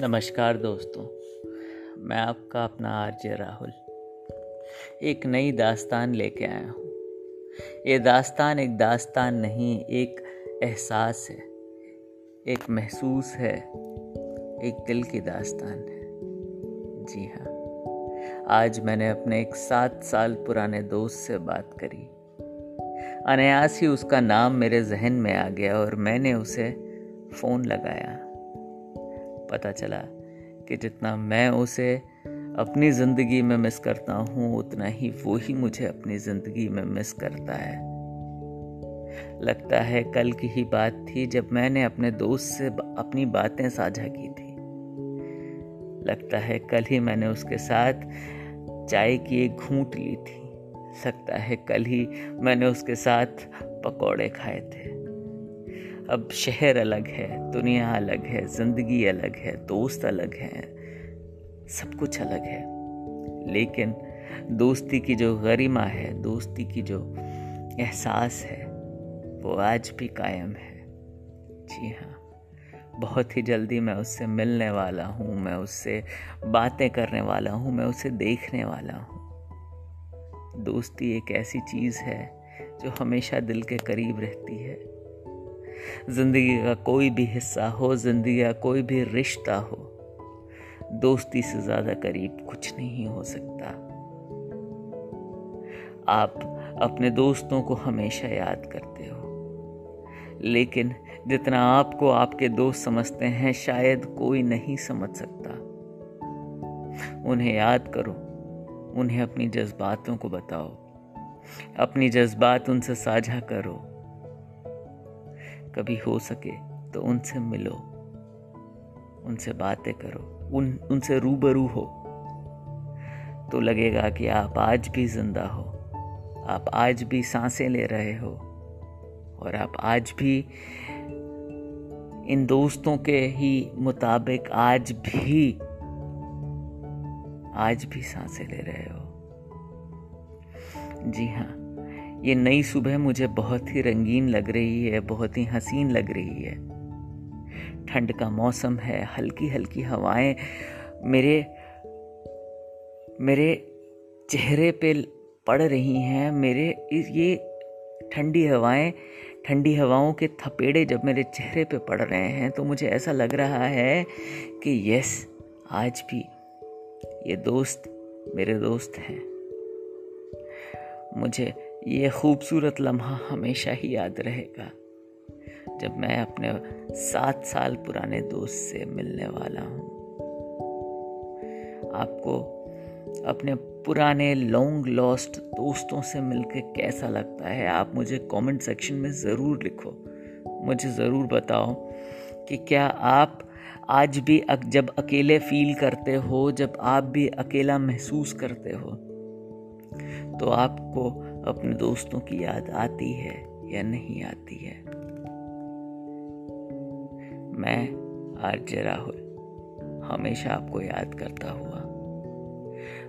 नमस्कार दोस्तों, मैं आपका अपना आरजे राहुल, एक नई दास्तान लेके आया हूँ। ये दास्तान एक दास्तान नहीं, एक एहसास है, एक महसूस है, एक दिल की दास्तान है। जी हाँ आज मैंने अपने एक सात साल पुराने दोस्त से बात करी। अनायास ही उसका नाम मेरे जहन में आ गया और मैंने उसे फ़ोन लगाया। पता चला कि जितना मैं उसे अपनी ज़िंदगी में मिस करता हूँ, उतना ही वो ही मुझे अपनी ज़िंदगी में मिस करता है। लगता है कल की ही बात थी जब मैंने अपने दोस्त से अपनी बातें साझा की थी। लगता है कल ही मैंने उसके साथ चाय की एक घूंट ली थी। लगता है कल ही मैंने उसके साथ पकौड़े खाए थे। अब शहर अलग है, दुनिया अलग है, ज़िंदगी अलग है, दोस्त अलग हैं, सब कुछ अलग है। लेकिन दोस्ती की जो गरिमा है, दोस्ती की जो एहसास है, वो आज भी कायम है। जी हाँ बहुत ही जल्दी मैं उससे मिलने वाला हूँ, मैं उससे बातें करने वाला हूँ, मैं उसे देखने वाला हूँ। दोस्ती एक ऐसी चीज़ है, जो हमेशा दिल के करीब रहती है। ज़िंदगी का कोई भी हिस्सा हो, ज़िंदगी का कोई भी रिश्ता हो, दोस्ती से ज़्यादा करीब कुछ नहीं हो सकता। आप अपने दोस्तों को हमेशा याद करते हो, लेकिन जितना आपको आपके दोस्त समझते हैं, शायद कोई नहीं समझ सकता। उन्हें याद करो, उन्हें अपनी जज्बातों को बताओ, अपनी जज्बात उनसे साझा करो। कभी हो सके तो उनसे मिलो। उनसे बातें करो। उन, उनसे रूबरू हो। तो लगेगा कि आप आज भी ज़िंदा हो। आप आज भी साँसें ले रहे हो। और आप आज भी इन दोस्तों के ही मुताबिक आज भी आज भी साँसें ले रहे हो। जी हाँ। ये नई सुबह मुझे बहुत ही रंगीन लग रही है, बहुत ही हसीन लग रही है। ठंड का मौसम है हल्की हल्की हवाएँ, मेरे मेरे चेहरे पे पड़ रही हैं, मेरे ये ठंडी हवाएँ, ठंडी हवाओं के थपेड़े जब मेरे चेहरे पे पड़ रहे हैं तो मुझे ऐसा लग रहा है कि यस, आज भी ये दोस्त मेरे दोस्त हैं। मुझे ये खूबसूरत लम्हा हमेशा ही याद रहेगा, जब मैं अपने सात साल पुराने दोस्त से मिलने वाला हूँ। आपको अपने पुराने लॉन्ग लॉस्ट दोस्तों से मिलकर कैसा लगता है, आप मुझे कमेंट सेक्शन में ज़रूर लिखो। मुझे ज़रूर बताओ कि क्या आप आज भी जब अकेले फील करते हो, जब आप भी अकेला महसूस करते हो तो आपको अपने दोस्तों की याद आती है या नहीं आती है। मैं आरजे राहुल, हमेशा आपको याद करता हुआ।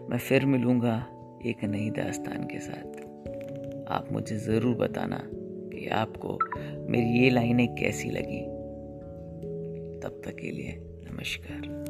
मैं फिर मिलूँगा एक नई दास्तान के साथ। आप मुझे ज़रूर बताना कि आपको मेरी ये लाइनें कैसी लगी। तब तक के लिए नमस्कार।